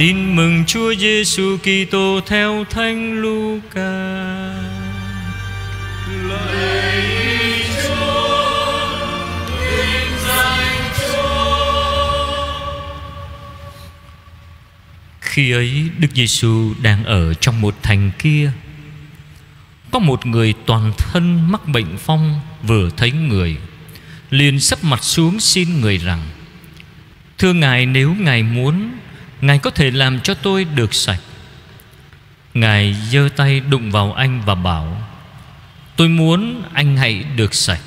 Tin mừng Chúa Giêsu Kitô theo Thánh Luca. Chúa, danh Chúa. Khi ấy Đức Giêsu đang ở trong một thành kia Có một người toàn thân mắc bệnh phong Vừa thấy người liền sắp mặt xuống xin người rằng Thưa Ngài nếu Ngài muốn Ngài có thể làm cho tôi được sạch. Ngài giơ tay đụng vào anh và bảo, Tôi muốn anh hãy được sạch.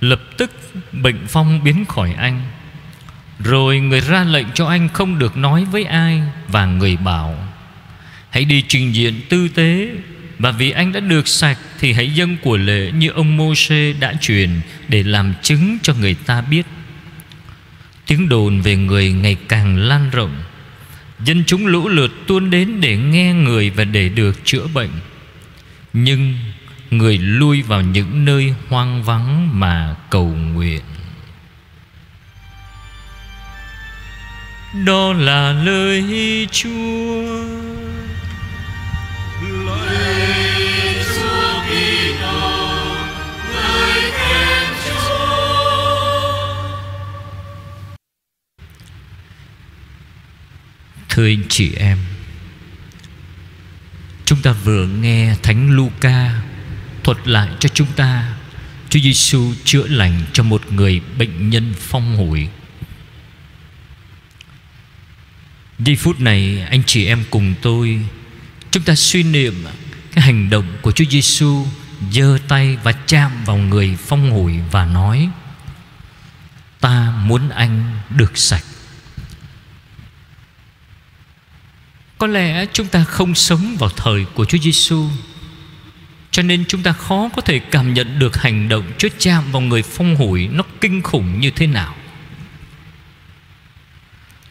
Lập tức bệnh phong biến khỏi anh. Rồi người ra lệnh cho anh không được nói với ai Và người bảo, Hãy đi trình diện tư tế Và vì anh đã được sạch Thì hãy dâng của lễ như ông Mô-sê đã truyền Để làm chứng cho người ta biết. Tiếng đồn về người ngày càng lan rộng. Dân chúng lũ lượt tuôn đến để nghe người và để được chữa bệnh. Nhưng người lui vào những nơi hoang vắng mà cầu nguyện. Đó là lời Chúa. Thưa anh chị em. Chúng ta vừa nghe Thánh Luca thuật lại cho chúng ta. Chúa Giêsu chữa lành cho một người bệnh nhân phong hủi. Giây phút này, anh chị em cùng tôi, Chúng ta suy niệm cái hành động của Chúa Giêsu giơ tay và chạm vào người phong hủi và nói, Ta muốn anh được sạch. Có lẽ chúng ta không sống vào thời của Chúa Giêsu cho nên chúng ta khó có thể cảm nhận được hành động Chúa chạm vào người phong hủi Nó kinh khủng như thế nào.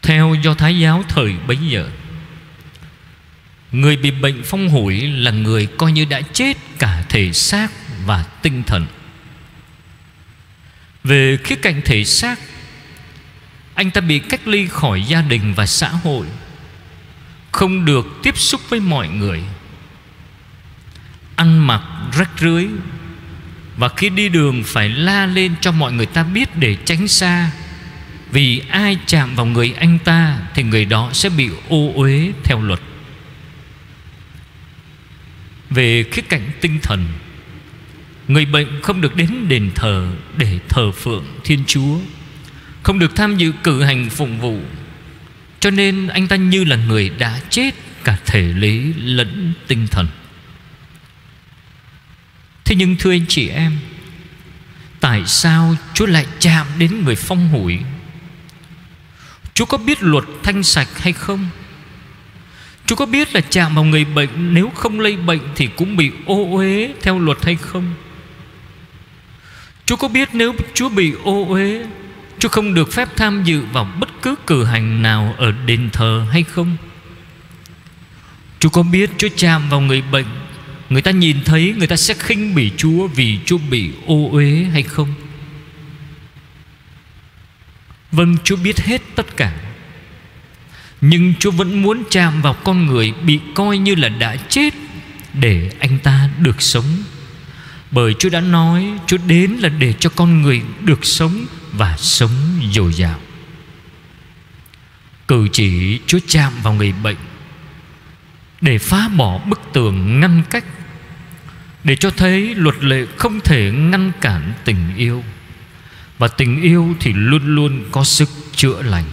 Theo do Thái giáo thời bấy giờ, Người bị bệnh phong hủi là người coi như đã chết cả thể xác và tinh thần. Về khía cạnh thể xác, Anh ta bị cách ly khỏi gia đình và xã hội. Không được tiếp xúc với mọi người. Ăn mặc, rách rưới. Và khi đi đường phải la lên cho mọi người ta biết để tránh xa. Vì ai chạm vào người anh ta thì người đó sẽ bị ô uế theo luật. Về khía cạnh tinh thần, người bệnh không được đến đền thờ để thờ phượng thiên chúa, không được tham dự cử hành phụng vụ cho nên anh ta như là người đã chết cả thể lý lẫn tinh thần. Thế nhưng thưa anh chị em, Tại sao Chúa lại chạm đến người phong hủi? Chúa có biết luật thanh sạch hay không? Chúa có biết là chạm vào người bệnh, Nếu không lây bệnh thì cũng bị ô uế Theo luật hay không? Chúa có biết nếu Chúa bị ô uế Chú không được phép tham dự vào bất cứ cử hành nào Ở đền thờ hay không? Chú có biết Chúa chạm vào người bệnh, Người ta nhìn thấy Người ta sẽ khinh bỉ Chúa Vì Chúa bị ô uế hay không? Vâng Chúa biết hết tất cả. Nhưng Chúa vẫn muốn chạm vào con người Bị coi như là đã chết Để anh ta được sống. Bởi Chúa đã nói Chúa đến là để cho con người được sống. Và sống dồi dào. Cử chỉ Chúa chạm vào người bệnh Để phá bỏ bức tường ngăn cách, để cho thấy luật lệ không thể ngăn cản tình yêu. Và tình yêu thì luôn luôn có sức chữa lành.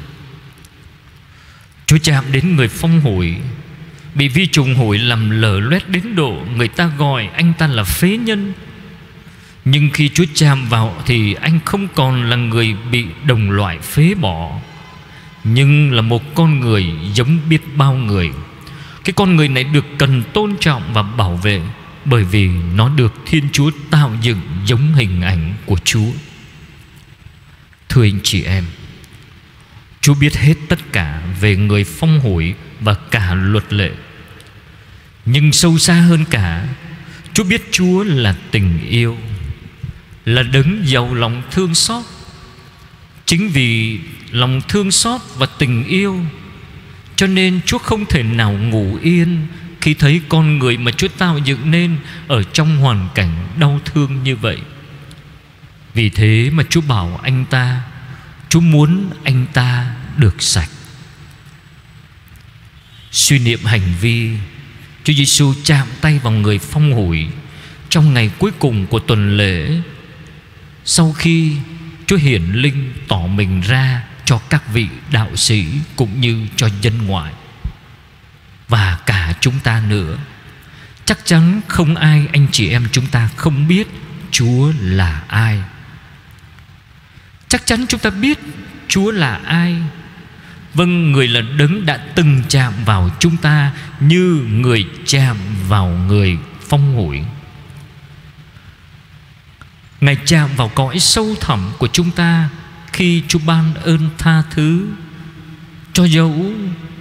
Chúa chạm đến người phong hủi Bị vi trùng hủi làm lở loét đến độ Người ta gọi anh ta là phế nhân nhưng khi Chúa chạm vào Thì anh không còn là người bị đồng loại phế bỏ, Nhưng là một con người giống biết bao người. Cái con người này được cần tôn trọng và bảo vệ bởi vì nó được Thiên Chúa tạo dựng giống hình ảnh của Chúa. Thưa anh chị em, Chúa biết hết tất cả về người phong hủi và cả luật lệ. Nhưng sâu xa hơn cả, Chúa biết Chúa là tình yêu. Là đấng giàu lòng thương xót. Chính vì lòng thương xót và tình yêu, Cho nên Chúa không thể nào ngủ yên Khi thấy con người mà Chúa tạo dựng nên Ở trong hoàn cảnh đau thương như vậy. Vì thế mà Chúa bảo anh ta, Chúa muốn anh ta được sạch. Suy niệm hành vi, Chúa Giêsu chạm tay vào người phong hủi Trong ngày cuối cùng của tuần lễ. Sau khi Chúa hiển linh tỏ mình ra Cho các vị đạo sĩ Cũng như cho dân ngoại Và cả chúng ta nữa, Chắc chắn không ai anh chị em chúng ta không biết Chúa là ai. Chắc chắn chúng ta biết Chúa là ai. Vâng người là đấng đã từng chạm vào chúng ta Như người chạm vào người phong hủi. Ngài chạm vào cõi sâu thẳm của chúng ta Khi Chúa ban ơn tha thứ. Cho dẫu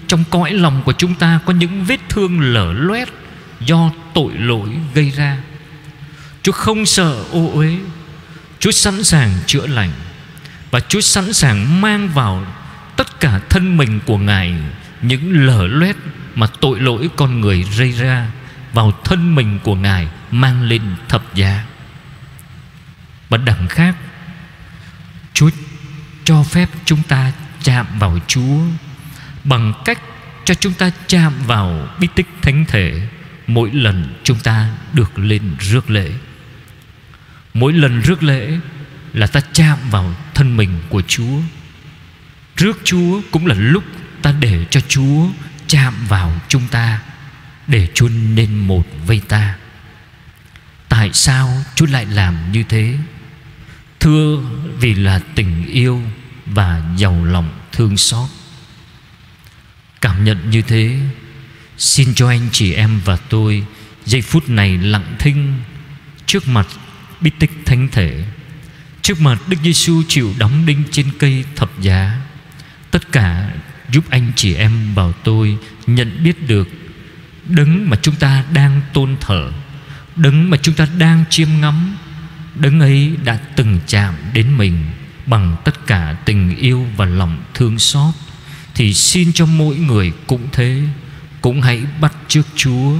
trong cõi lòng của chúng ta Có những vết thương lở loét Do tội lỗi gây ra. Chúa không sợ ô uế. Chúa sẵn sàng chữa lành Và Chúa sẵn sàng mang vào tất cả thân mình của Ngài Những lở loét mà tội lỗi con người gây ra Vào thân mình của Ngài mang lên thập giá bất đẳng khác. Chúa cho phép chúng ta chạm vào Chúa Bằng cách cho chúng ta chạm vào bí tích thánh thể Mỗi lần chúng ta được lên rước lễ. Mỗi lần rước lễ là ta chạm vào thân mình của Chúa. Rước Chúa cũng là lúc ta để cho Chúa chạm vào chúng ta Để Chúa nên một với ta. Tại sao Chúa lại làm như thế? Thưa vì là tình yêu và giàu lòng thương xót. Cảm nhận như thế, Xin cho anh chị em và tôi Giây phút này lặng thinh Trước mặt bí tích thánh thể, Trước mặt Đức Giêsu chịu đóng đinh trên cây thập giá. Tất cả giúp anh chị em và tôi nhận biết được Đấng mà chúng ta đang tôn thờ, Đấng mà chúng ta đang chiêm ngắm. Đấng ấy đã từng chạm đến mình Bằng tất cả tình yêu và lòng thương xót. Thì xin cho mỗi người cũng thế, Cũng hãy bắt trước Chúa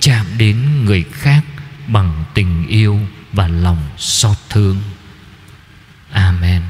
Chạm đến người khác Bằng tình yêu và lòng xót thương. Amen.